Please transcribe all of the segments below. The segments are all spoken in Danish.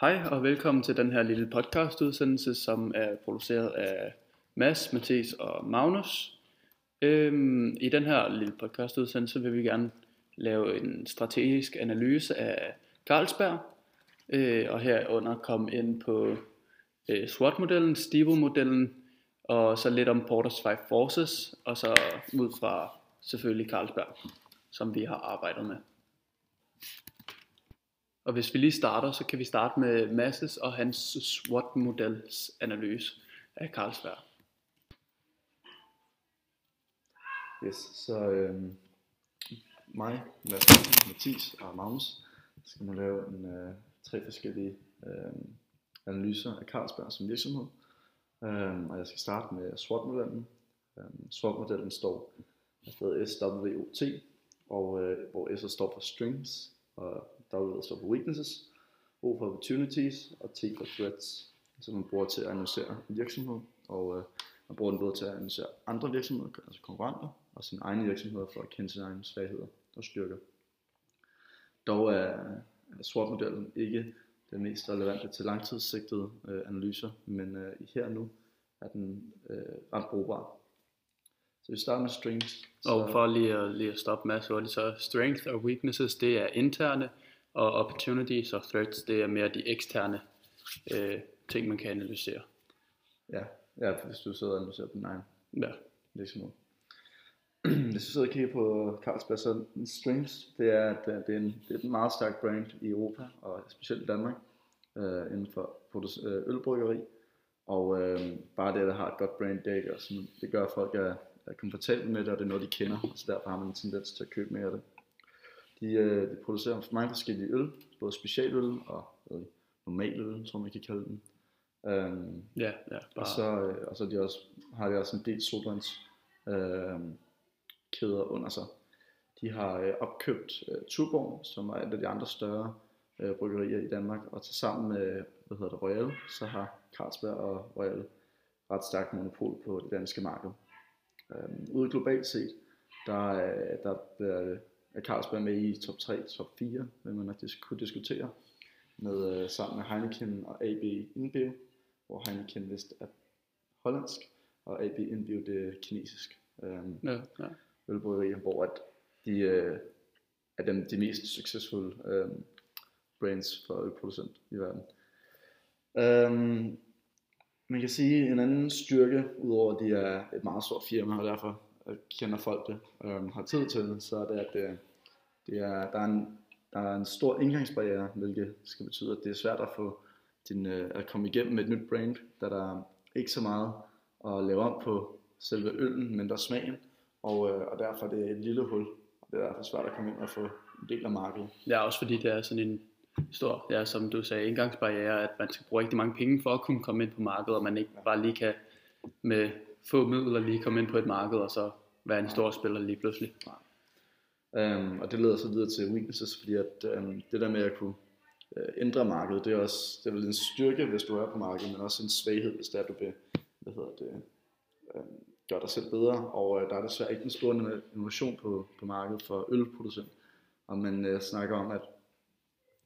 Hej og velkommen til den her lille podcastudsendelse, som er produceret af Mads, Mathis og Magnus. Øhm, I den her lille podcastudsendelse vil vi gerne lave en strategisk analyse af Carlsberg, øh, og herunder komme ind på øh, SWOT-modellen, STIVO-modellen, og så lidt om Porter's Five Forces, og så ud fra selvfølgelig Carlsberg, som vi har arbejdet med. Og hvis vi lige starter, så kan vi starte med Masses og hans SWOT-models analyse af Carlsberg. Yes, så øh, mig, Mads, Mathis og Magnus skal nu lave en, øh, tre forskellige øh, analyser af Carlsberg som virksomhed. Øh, og jeg skal starte med SWOT-modellen. Øh, SWOT-modellen står af SWOT, og øh, hvor S står for Strengths, og W står for Weaknesses, O for Opportunities, og T for Threats, som man bruger til at analysere en virksomhed, og øh, man bruger den både til at analysere andre virksomheder, altså konkurrenter, og sine egne virksomheder for at kende sine egne svagheder og styrker. Dog er SWOT-modellen ikke den mest relevante til langtidssigtede øh, analyser, men øh, her nu er den øh, ret brugbar. Så vi starter med strengths. Så... Og for lige at, lige at stoppe med, så er det så strength og weaknesses, det er interne, og opportunities og threats, det er mere de eksterne øh, ting, man kan analysere. Ja, ja hvis du sidder og analyserer den egen ja. virksomhed. Hvis du sidder og kigger på Carlsberg, så strengths, det er, det er, det er, en, det er en meget stærk brand i Europa, og specielt i Danmark, øh, inden for øh, ølbryggeri. Og øh, bare det, at der har et godt brand, det, gør, sådan, det gør, at folk er, er komfortable med det, og det er noget, de kender, så derfor har man en tendens til at købe mere af det. De, øh, de producerer mange forskellige øl, både specialøl og øh, normaløl, som man kan kalde dem. Um, ja, ja. Bare... Og så, øh, og så de også, har de også en del solvands øh, kæder under sig. De har øh, opkøbt øh, Tuborg, som er et af de andre større øh, bryggerier i Danmark, og til sammen med hvad hedder det, Royal, så har Carlsberg og Royal ret stærkt monopol på det danske marked. Øh, ude globalt set, der, der, der er Carlsberg med i top 3, top 4, vil man nok kunne diskutere, med, øh, sammen med Heineken og AB InBev, hvor Heineken vist er hollandsk, og AB InBev det er kinesisk. Øhm, ja, ja. Ølbryggerier, hvor at de øh, er dem, de mest succesfulde øh, brands for ølproducent i verden. Øhm, man kan sige en anden styrke, udover at de er et meget stort firma, og derfor kender folk det, øh, har tid til det, så er det, at øh, det er, der, er en, der er en stor indgangsbarriere, hvilket skal betyde, at det er svært at få din, øh, at komme igennem med et nyt brand, da der er ikke så meget at lave om på selve øllen, men der er smagen, og, øh, og derfor er det et lille hul, og det er derfor svært at komme ind og få en del af markedet. Ja, også fordi det er sådan en stor, ja, som du sagde, indgangsbarriere, at man skal bruge rigtig mange penge for at kunne komme ind på markedet, og man ikke bare lige kan med få midler lige komme ind på et marked, og så være en stor spiller lige pludselig. Øhm, og det leder så videre til weaknesses, fordi at øhm, det der med at kunne øh, ændre markedet, det er også det er en styrke, hvis du er på markedet, men også en svaghed, hvis det er, at du bliver, hvad hedder det, øhm, gør dig selv bedre, og øh, der er desværre ikke en stor innovation på, på markedet for ølproducent, og man øh, snakker om, at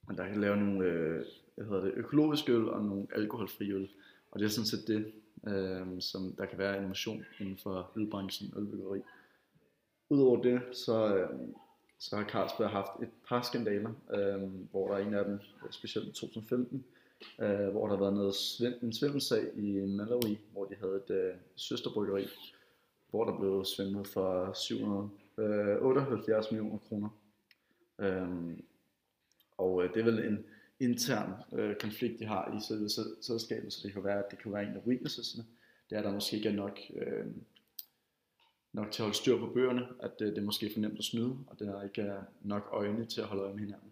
man der kan lave nogle øh, hvad hedder det, økologiske øl og nogle alkoholfri øl, og det er sådan set det, øh, som der kan være innovation inden for ølbranchen, ølbyggeri. Udover det, så, øh, så har Carlsberg haft et par skandaler, øh, hvor der er en af dem, øh, specielt i 2015, øh, hvor der har været noget svind, en svindelsag i Malawi, hvor de havde et øh, søsterbryggeri, hvor der blev svindlet for 778 øh, millioner kroner. Øh, og øh, det er vel en intern øh, konflikt, de har i selve selskabet, så det kan være, at det kan være en af weaknessesne. Det er, der måske ikke er nok øh, nok til at holde styr på bøgerne, at det, det er måske for nemt at snyde, og der ikke er nok øjne til at holde øje med hinanden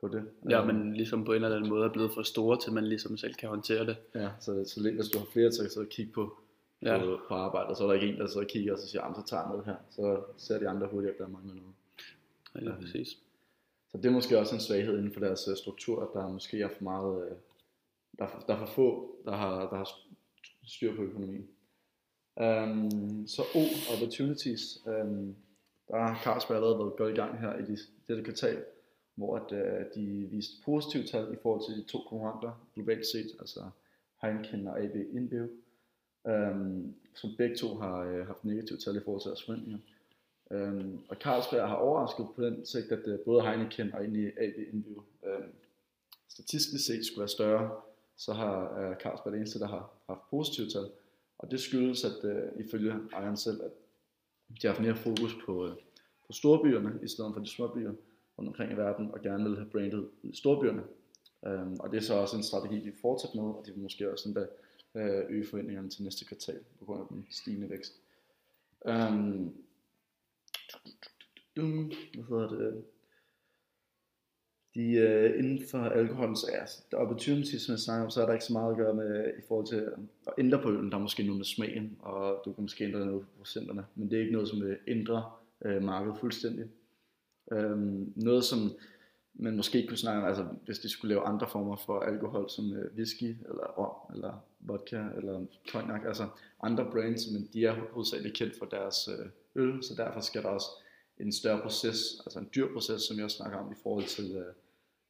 på det. Ja, um, men ligesom på en eller anden måde er blevet for store, til man ligesom selv kan håndtere det. Ja, så, så hvis du har flere til at kigge på, ja. på, på arbejde, så er der ikke en, der så kigger og så siger, så tager noget her. Så ser de andre hurtigt, at der mangler noget. Ja, ja, præcis. Så det er måske også en svaghed inden for deres øh, struktur, at der måske er for meget, øh, der er for, der er for få, der har, der har styr på økonomien. Um, så O, opportunities. Um, der har Carlsberg allerede været godt i gang her i dette kvartal. hvor at, uh, de viste positive tal i forhold til de to konkurrenter globalt set, altså Heineken og AB InBev, um, som begge to har uh, haft negative tal i forhold til deres forventninger. Um, og Carlsberg har overrasket på den sigt, at uh, både Heineken og egentlig AB InBev um, statistisk set skulle være større, så har uh, Carlsberg det eneste, der har haft positive tal. Og det skyldes, at øh, ifølge ejeren selv, at de har haft mere fokus på, øh, på storbyerne, i stedet for de små byer rundt omkring i verden, og gerne vil have brandet i storbyerne. Øhm, og det er så også en strategi, de fortsætter med, og de vil måske også endda øh, øge forventningerne til næste kvartal, på grund af den stigende vækst. Um, hvad hedder det? De øh, inden for alkoholens så er der opportunity, som jeg snakker om, så er der ikke så meget at gøre med øh, i forhold til at ændre på ølen. Der er måske noget med smagen, og du kan måske ændre noget på procenterne, men det er ikke noget, som vil ændre øh, markedet fuldstændig. Øhm, noget, som man måske kunne snakke om, altså hvis de skulle lave andre former for alkohol, som øh, whisky, eller rom, eller vodka, eller cognac, altså andre brands, men de er hovedsageligt kendt for deres øh, øl, så derfor skal der også en større proces, altså en dyr proces, som jeg også snakker om i forhold til øh,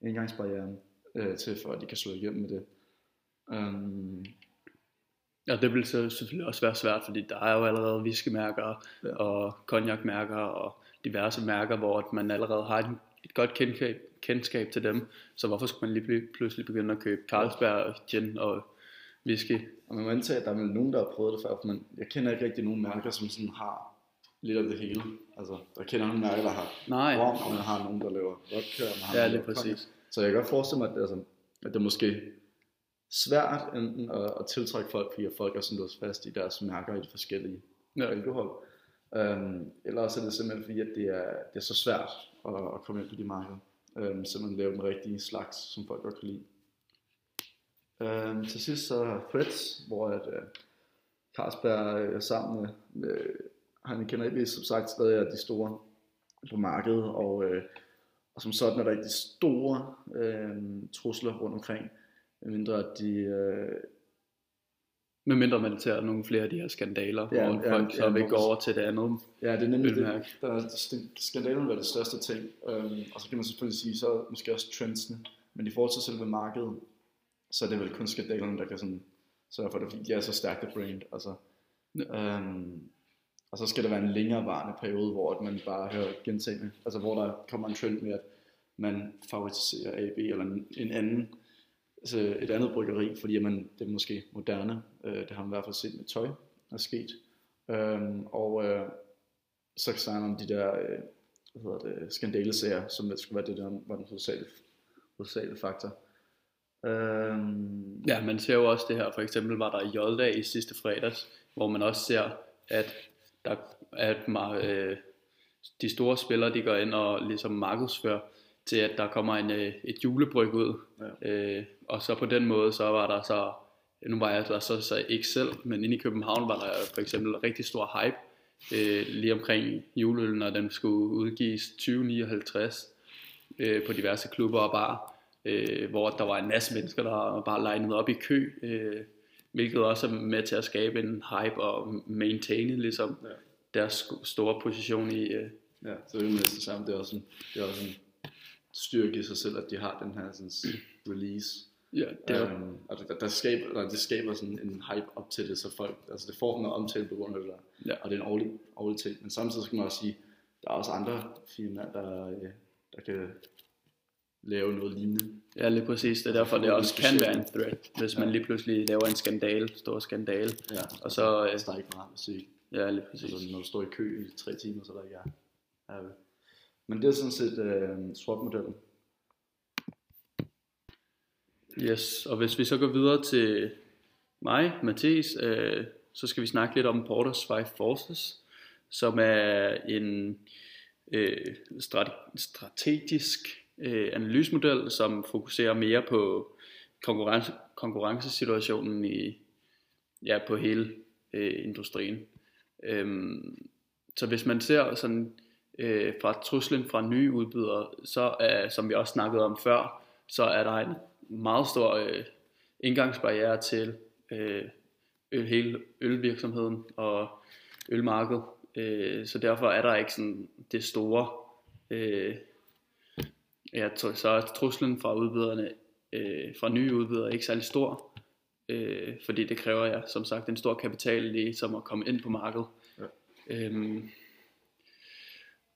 indgangsbarrieren, uh, til for at de kan slå igennem med det. Um, Ja, det vil så selvfølgelig også være svært, fordi der er jo allerede whiskymærker ja. og cognacmærker og diverse mærker, hvor man allerede har et, et godt kendskab, kendskab til dem. Så hvorfor skulle man lige pludselig begynde at købe Carlsberg, gin og whisky? Og man må antage, at der er nogen, der har prøvet det før, men jeg kender ikke rigtig nogen mærker, som sådan har lidt af det hele. Altså, der kender nogle mærker, der har Nej. rom, og man har nogen, der laver vodka, og man har Ja, lige laver præcis. Så jeg kan godt forestille mig, at det, altså, at det er måske svært enten at, at tiltrække folk, fordi folk er sådan låst fast i deres mærker i de forskellige Ja. alkohol. Um, eller også er det simpelthen fordi, at det er, det er så svært at, at komme ind på de markeder. Um, simpelthen lave den rigtige slags, som folk godt kan lide. Um, til sidst så Freds, hvor at, uh, Carlsberg er sammen med, med Heineken og AB, som sagt stadig er de store på markedet, og, uh, og som sådan er der ikke de store uh, trusler rundt omkring, mindre at de, uh, Med mindre man tager nogle flere af de her skandaler, Ja, ja, hvor ja, folk så ja, vil hvor- gå over til det andet. Ja, det er nemlig det. Der er, skandalen er det største ting. Um, og så kan man selvfølgelig sige, så måske også trendsene. Men i forhold til selve markedet, så er det vel kun skandalerne, der kan sådan sørge for det, fordi de er så stærkt et brand. Altså, um, og så skal der være en længerevarende periode, hvor at man bare hører gentagende, altså hvor der kommer en trend med, at man favoritiserer AB eller en, anden, altså et andet bryggeri, fordi at man, det er måske moderne. Øh, det har man i hvert fald set med tøj, er sket. Um, og øh, så snakker man om de der øh, hvad hedder det, skandalesager, som skulle være det, der var den hovedsagelige, hovedsagelige faktor. Um, Ja, man ser jo også det her, for eksempel var der J-dag i sidste fredags, hvor man også ser, at der at øh, de store spillere, de går ind og ligesom markedsfører til, at der kommer en, øh, et julebryg ud. Ja. Øh, og så på den måde, så var der så, nu var jeg der så, så ikke selv, men inde i København var der for eksempel rigtig stor hype øh, lige omkring juleøl, når den skulle udgives 2059 øh, på diverse klubber og bar, øh, hvor der var en masse mennesker, der bare legnet op i kø, øh, hvilket også er med til at skabe en hype og maintaine ligesom Ja. deres store position i, øh, ja, så det er jo næsten samme. Det er også en, det er også en styrke i sig selv, at de har den her sådan, release. ja, det er, Um, og der, der skaber, eller det skaber sådan en hype op til det, så folk, altså det får noget omtale på grund af det der. Ja. Og det er en årlig, årlig ting. Men samtidig skal man også sige, der er også andre firmaer, der, øh, der kan lave noget lignende. ja, lige præcis. Det er derfor, det også kan være en threat, hvis man Ja. lige pludselig laver en skandale, stor skandale. Ja, Og så, øh, altså, der er ikke meget musik. Ja, lige præcis. Altså, når du står i kø i tre timer, så er der ikke er. vel. Men det er sådan set øh, swap-modellen. Yes, og hvis vi så går videre til mig, Mathis, øh, så skal vi snakke lidt om Porter's Five Forces, som er en øh, strate- strategisk øh, analysemodel, som fokuserer mere på konkurrence, konkurrencesituationen i ja, på hele øh, industrien. Øhm, så hvis man ser sådan øh, fra truslen fra nye udbydere, så er, som vi også snakkede om før, så er der en meget stor øh, indgangsbarriere til øh, øl, hele ølvirksomheden og ølmarkedet. Øh, så derfor er der ikke sådan det store øh, ja, tr- så er truslen fra udbyderne, øh, fra nye udbydere ikke særlig stor, øh, fordi det kræver ja, som sagt en stor kapital ligesom at komme ind på markedet. Ja. Øhm,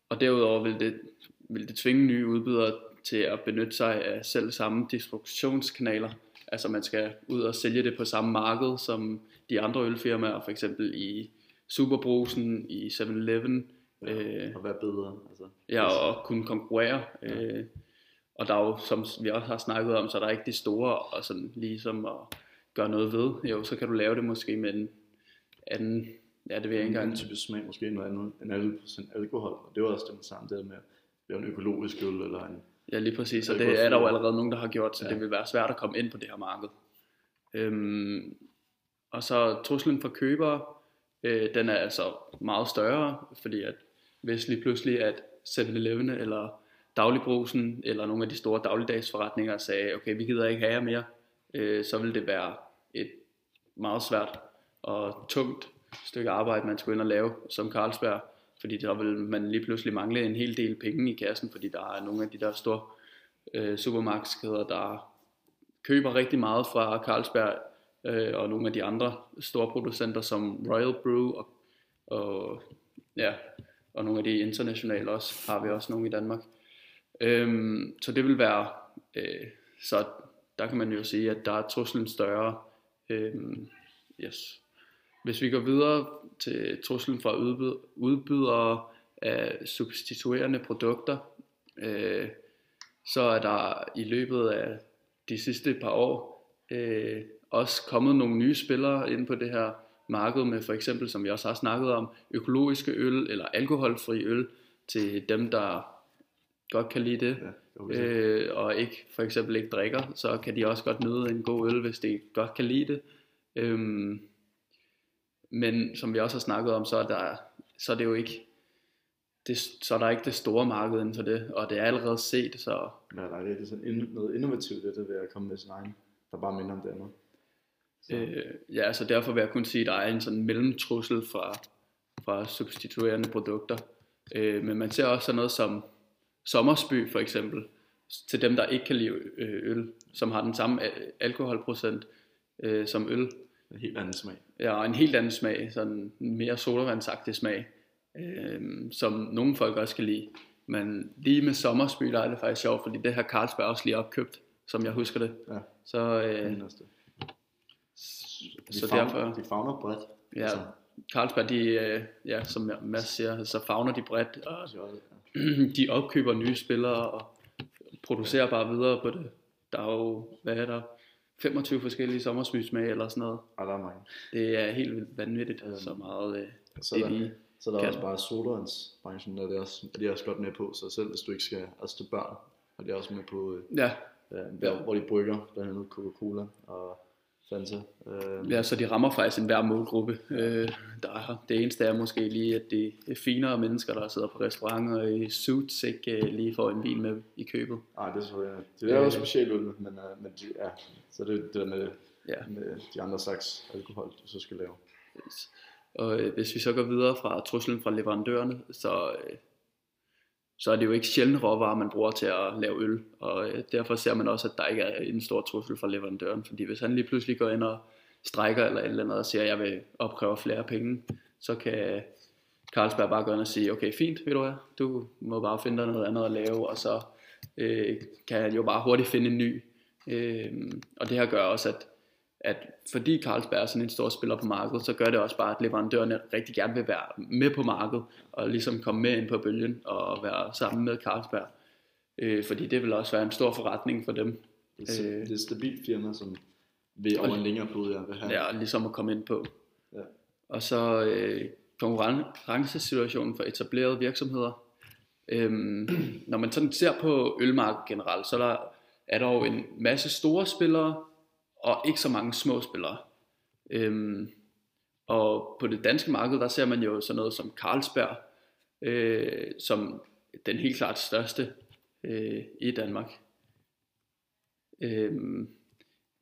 og derudover vil det, vil det tvinge nye udbydere til at benytte sig af selv samme distributionskanaler. Altså man skal ud og sælge det på samme marked som de andre ølfirmaer, for eksempel i Superbrusen, i 7-Eleven, Øh, og være bedre. Altså, ja, og kunne konkurrere. Øh, og der er jo, som vi også har snakket om, så er der ikke de store, og sådan ligesom at gøre noget ved. Jo, så kan du lave det måske med en anden, ja det vil jeg ikke en engang. anden type smag, måske noget andet end 11% alkohol. Og det var også det med samme der med at lave en økologisk øl, eller en, Ja, lige præcis, og Det er er der jo allerede nogen, der har gjort, så Ja. det vil være svært at komme ind på det her marked. Øhm, og så truslen for købere, øh, den er altså meget større, fordi at hvis lige pludselig at 7-Eleven eller Dagligbrusen eller nogle af de store dagligdagsforretninger sagde, okay, vi gider ikke have jer mere, øh, så ville det være et meget svært og tungt stykke arbejde, man skulle ind og lave som Carlsberg, fordi der vil man lige pludselig mangle en hel del penge i kassen, fordi der er nogle af de der store øh, supermarkedskæder, der køber rigtig meget fra Carlsberg øh, og nogle af de andre store producenter som Royal Brew og, og, ja, og nogle af de internationale også, har vi også nogle i Danmark. Øhm, så det vil være, øh, så der kan man jo sige, at der er truslen større. Øhm, yes. Hvis vi går videre til truslen fra udbydere af substituerende produkter, øh, så er der i løbet af de sidste par år øh, også kommet nogle nye spillere ind på det her marked med for eksempel, som vi også har snakket om, økologiske øl eller alkoholfri øl til dem, der godt kan lide det, ja, øh, og ikke for eksempel ikke drikker, så kan de også godt nyde en god øl, hvis de godt kan lide det. Øhm, men som vi også har snakket om, så er, der, så er det jo ikke det, så er der ikke det store marked inden for det, og det er allerede set, så ja, der er rigtig sådan noget innovativt i det ved at komme med sin egen, der bare minder om det andet. Så, Øh, ja, så derfor vil jeg kun sige, at der er en sådan mellemtrussel fra, fra substituerende produkter. Øh, men man ser også sådan noget som Sommersby for eksempel, til dem, der ikke kan lide øh, øl, som har den samme al- alkoholprocent øh, som øl. en helt anden smag. Ja, en helt anden smag, sådan en mere sodavandsagtig smag, øh, som nogle folk også kan lide. Men lige med Sommersby, der er det faktisk sjovt, fordi det har Carlsberg også lige opkøbt, som jeg husker det. Ja, Så, øh, det. De, så favner, derfor... de favner bredt. Ja, Altså, Carlsberg, de, øh, ja, som Mads siger, så fagner de bredt, og. de opkøber nye spillere og producerer bare videre på det. Der er jo, hvad er der, 25 forskellige sommersmygsmag eller sådan noget. Ej, der er mange. Det er helt vildt vanvittigt, Øhm, så meget øh, Så det er der, de så er der kan. også bare sodavandsbranchen, der er det også, er de også godt med på, så selv hvis du ikke skal, altså til børn, er de også med på, øh, Ja, ja, der, hvor de brygger, blandt andet Coca-Cola og Fanta. Øh, ja, så de rammer faktisk enhver målgruppe. Øh, der er, det eneste er måske lige, at det er finere mennesker, der sidder på restauranter i suits, ikke øh, lige får en vin med i købet. Ej, det er selvfølgelig, det er jo Øh. specielt øl, men, uh, men de, ja, så det er det der med, Ja. med de andre slags alkohol, du så skal lave. Yes. Og øh, hvis vi så går videre fra truslen fra leverandørerne, så, øh, så er det jo ikke sjældent råvarer, man bruger til at lave øl. Og øh, derfor ser man også, at der ikke er en stor trussel fra leverandøren. Fordi hvis han lige pludselig går ind og strækker eller et eller andet og siger, at jeg vil opkræve flere penge, så kan Carlsberg bare gå ind og sige, okay fint, ved du hvad, du må bare finde dig noget andet at lave, og så øh, kan han jo bare hurtigt finde en ny. Øh, og det her gør også, at at fordi Carlsberg er sådan en stor spiller på markedet, så gør det også bare, at leverandørerne rigtig gerne vil være med på markedet, og ligesom komme med ind på bølgen, og være sammen med Carlsberg. Øh, fordi det vil også være en stor forretning for dem, Det er, Øh. det er et stabilt firma, som vil over en længere periode vil have. ja, ligesom at komme ind på. Ja. Og så øh, konkurrencesituationen for etablerede virksomheder. Øhm, når man sådan ser på ølmarkedet generelt, så er der, er der jo en masse store spillere, og ikke så mange små spillere. Øhm, og på det danske marked, der ser man jo sådan noget som Carlsberg, øh, som den helt klart største øh, i Danmark. Øhm,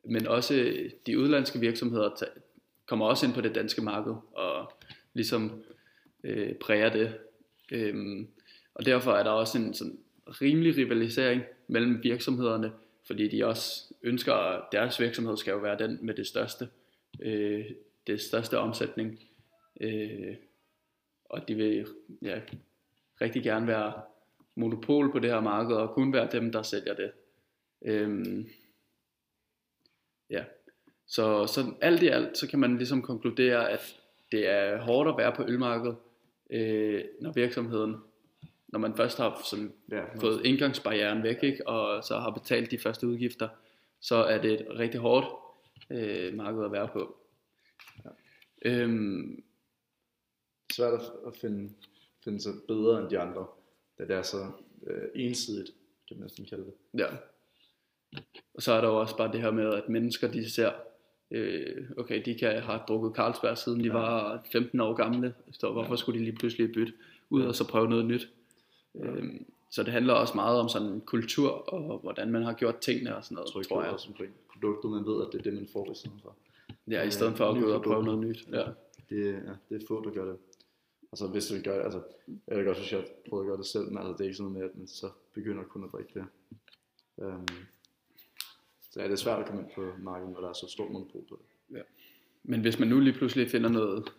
men også de udlandske virksomheder kommer også ind på det danske marked og ligesom øh, præger det. Øhm, og derfor er der også en sådan rimelig rivalisering mellem virksomhederne, fordi de også ønsker, at deres virksomhed skal jo være den med det største, øh, det største omsætning, øh, og de vil ja, rigtig gerne være monopol på det her marked, og kun være dem, der sælger det. Øhm, ja, så, så alt i alt, så kan man ligesom konkludere, at det er hårdt at være på ølmarkedet, øh, når virksomheden, når man først har sådan Ja, fået indgangsbarrieren væk, ikke, og så har betalt de første udgifter, så er det et rigtig hårdt øh, marked at være på. Ja. Øhm, svært at, finde, finde sig bedre end de andre, da det er så øh, ensidigt, kan man næsten kalde det. Ja. Og så er der jo også bare det her med, at mennesker de ser, øh, okay, de kan have drukket Carlsberg siden de Ja. var 15 år gamle, så hvorfor skulle de lige pludselig bytte ud og så prøve noget nyt? Øhm, så det handler også meget om sådan kultur og hvordan man har gjort tingene og sådan noget, Tryk tror jeg. også omkring produktet, man ved, at det er det, man får i stedet for. Ja, i stedet for at gå ud og prøve noget nyt. Ja. Det, ja, det er få, der gør det. Altså hvis du vil gøre det, altså, jeg vil godt synes, jeg prøver at gøre det selv, men altså, det er ikke sådan noget med, at man så begynder kun at drikke det. Um, så ja, det er svært at komme ind på markedet, når der er så stor monopol på det. Men hvis man nu lige pludselig finder noget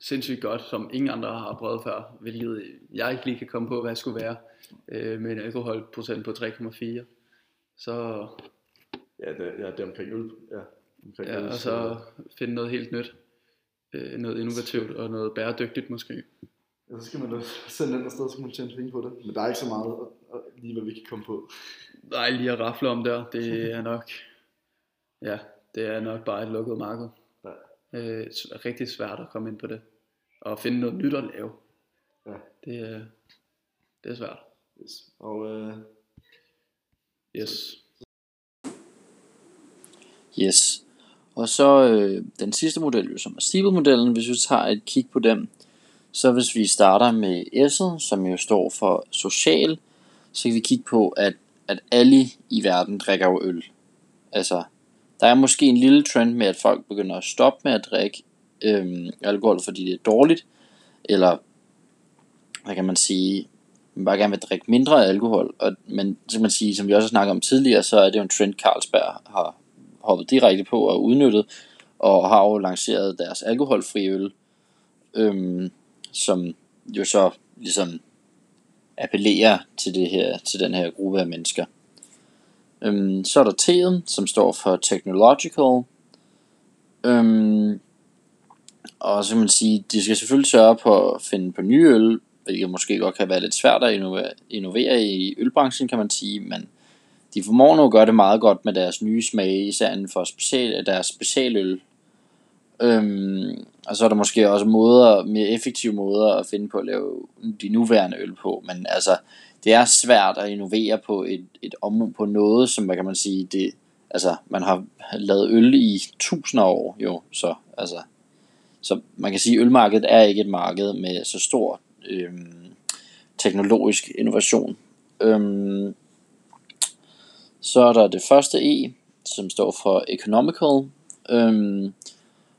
sindssygt godt, som ingen andre har prøvet før, hvilket jeg ikke lige kan komme på, hvad det skulle være, øh, med en alkoholprocent på 3,4, så Ja, det, ja, det er omkring øl. Ja, omkring ja, øl, og så finde noget helt nyt, øh, noget innovativt og noget bæredygtigt måske. Ja, så skal man da sende den afsted, så kan man tjene penge på det. Men der er ikke så meget, lige hvad vi kan komme på. Nej, lige at rafle om der, det er nok, ja, det er nok bare et lukket marked. Ja. Øh, rigtig svært at komme ind på det, og finde noget nyt at lave. Ja. Det, er- det er svært. Yes. Og øh, Yes. Yes. Og så øh, den sidste model, jo, som er Steeple-modellen, hvis vi tager et kig på dem, så hvis vi starter med S'et, som jo står for social, så kan vi kigge på, at, at alle i verden drikker jo øl. Altså, der er måske en lille trend med, at folk begynder at stoppe med at drikke øhm, alkohol, fordi det er dårligt, eller hvad kan man sige, man bare gerne vil drikke mindre alkohol, og, men så kan man sige, som vi også har snakket om tidligere, så er det jo en trend, Carlsberg har hoppet direkte på og udnyttet, og har jo lanceret deres alkoholfri øl, øhm, som jo så ligesom appellerer til, det her, til den her gruppe af mennesker. Øhm, så er der T'en, som står for Technological. Øhm, og så kan man sige, de skal selvfølgelig sørge på at finde på nye øl, hvilket måske godt kan være lidt svært at innovere, innovere i ølbranchen, kan man sige, men de formår nu at gøre det meget godt med deres nye smage, især inden for special, deres specialøl. Øhm, og så er der måske også måder, mere effektive måder at finde på at lave de nuværende øl på, men altså, det er svært at innovere på et, et område på noget, som hvad kan man sige, det, altså, man har lavet øl i tusinder af år, jo, så, altså, så man kan sige, at ølmarkedet er ikke et marked med så stor øhm, teknologisk innovation. Øhm, så er der det første E, som står for economical. Øhm,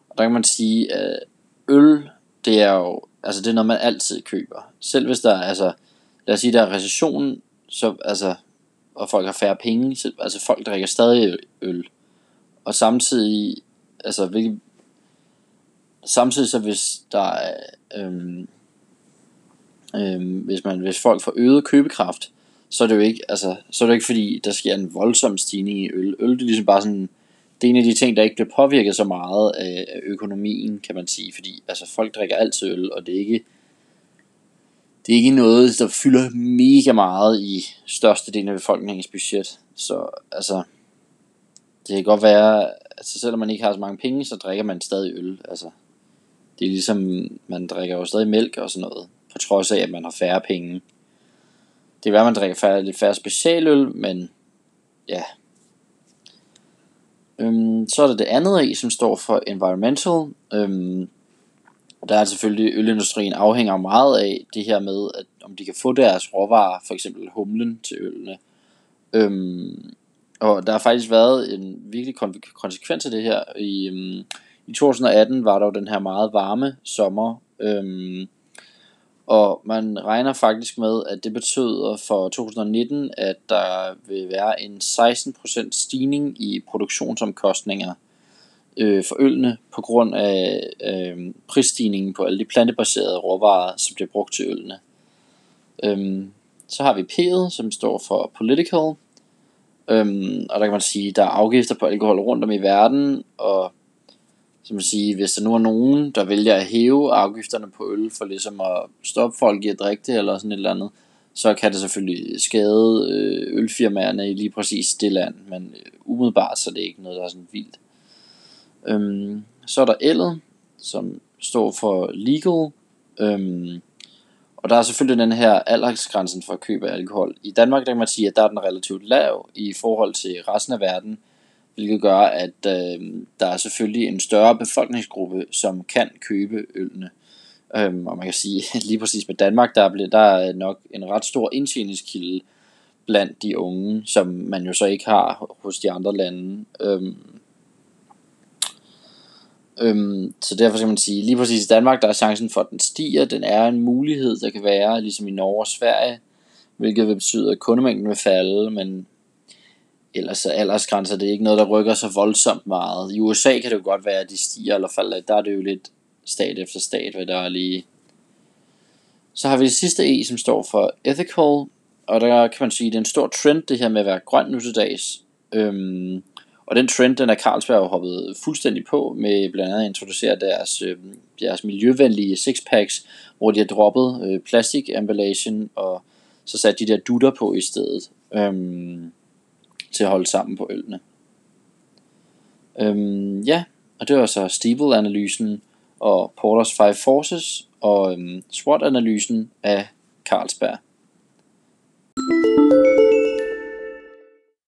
og der kan man sige, at øl, det er jo, altså det er noget, man altid køber. Selv hvis der er, altså, lad os sige, der er recession, så, altså, og folk har færre penge, så, altså folk drikker stadig øl. Og samtidig, altså, hvilket, samtidig så hvis der er, øhm, øhm, hvis man, hvis folk får øget købekraft, så er det jo ikke, altså, så er det jo ikke fordi, der sker en voldsom stigning i øl. Øl det er ligesom bare sådan, det er en af de ting, der ikke bliver påvirket så meget af økonomien, kan man sige, fordi altså, folk drikker altid øl, og det er ikke, det er ikke noget, der fylder mega meget i størstedelen af befolkningens budget. Så altså, det kan godt være, altså selvom man ikke har så mange penge, så drikker man stadig øl. Altså, det er ligesom, man drikker jo stadig mælk og sådan noget, på trods af, at man har færre penge. Det er være, at man drikker færre, lidt færre specialøl, men ja. Øhm, så er der det andet i, som står for environmental. Øhm, og der er selvfølgelig, ølindustrien afhænger meget af det her med, at om de kan få deres råvarer, for eksempel humlen til ølene. Øhm, og der har faktisk været en virkelig konsekvens af det her. I, øhm, i 2018 var der jo den her meget varme sommer, øhm, Og man regner faktisk med, at det betyder for 2019, at der vil være en 16% stigning i produktionsomkostninger øh, for ølene på grund af øh, prisstigningen på alle de plantebaserede råvarer, som bliver brugt til ølene. Øhm, så har vi P'et, som står for Political, øhm, og der kan man sige, der er afgifter på alkohol rundt om i verden, og som man sige, hvis der nu er nogen, der vælger at hæve afgifterne på øl for ligesom at stoppe folk i at drikke det eller sådan et eller andet, så kan det selvfølgelig skade øh, ølfirmaerne i lige præcis det land, men øh, umiddelbart så er det ikke noget, der er sådan vildt. Øhm, så er der ellet, som står for legal, øhm, og der er selvfølgelig den her aldersgrænsen for at købe alkohol. I Danmark der kan man sige, at der er den relativt lav i forhold til resten af verden, hvilket gør, at øh, der er selvfølgelig en større befolkningsgruppe, som kan købe ølene. Øhm, og man kan sige, lige præcis med Danmark, der er, der er nok en ret stor indtjeningskilde blandt de unge, som man jo så ikke har hos de andre lande. Øhm, øhm, så derfor skal man sige, lige præcis i Danmark, der er chancen for, at den stiger. Den er en mulighed, der kan være, ligesom i Norge og Sverige, hvilket vil betyde, at kundemængden vil falde, men ellers er aldersgrænser det er ikke noget, der rykker så voldsomt meget. I USA kan det jo godt være, at de stiger eller falder. Der er det jo lidt stat efter stat, hvad der er lige. Så har vi det sidste E, som står for ethical, og der kan man sige, at det er en stor trend, det her med at være grøn nu til dags. Øhm, og den trend, den er Carlsberg hoppet fuldstændig på, med blandt andet at introducere deres, øh, deres miljøvenlige sixpacks, hvor de har droppet øh, plastik og så sat de der dutter på i stedet. Øhm, til at holde sammen på ølene. Øhm, ja, og det var så Steeple-analysen og Porters Five Forces og øhm, SWOT-analysen af Carlsberg.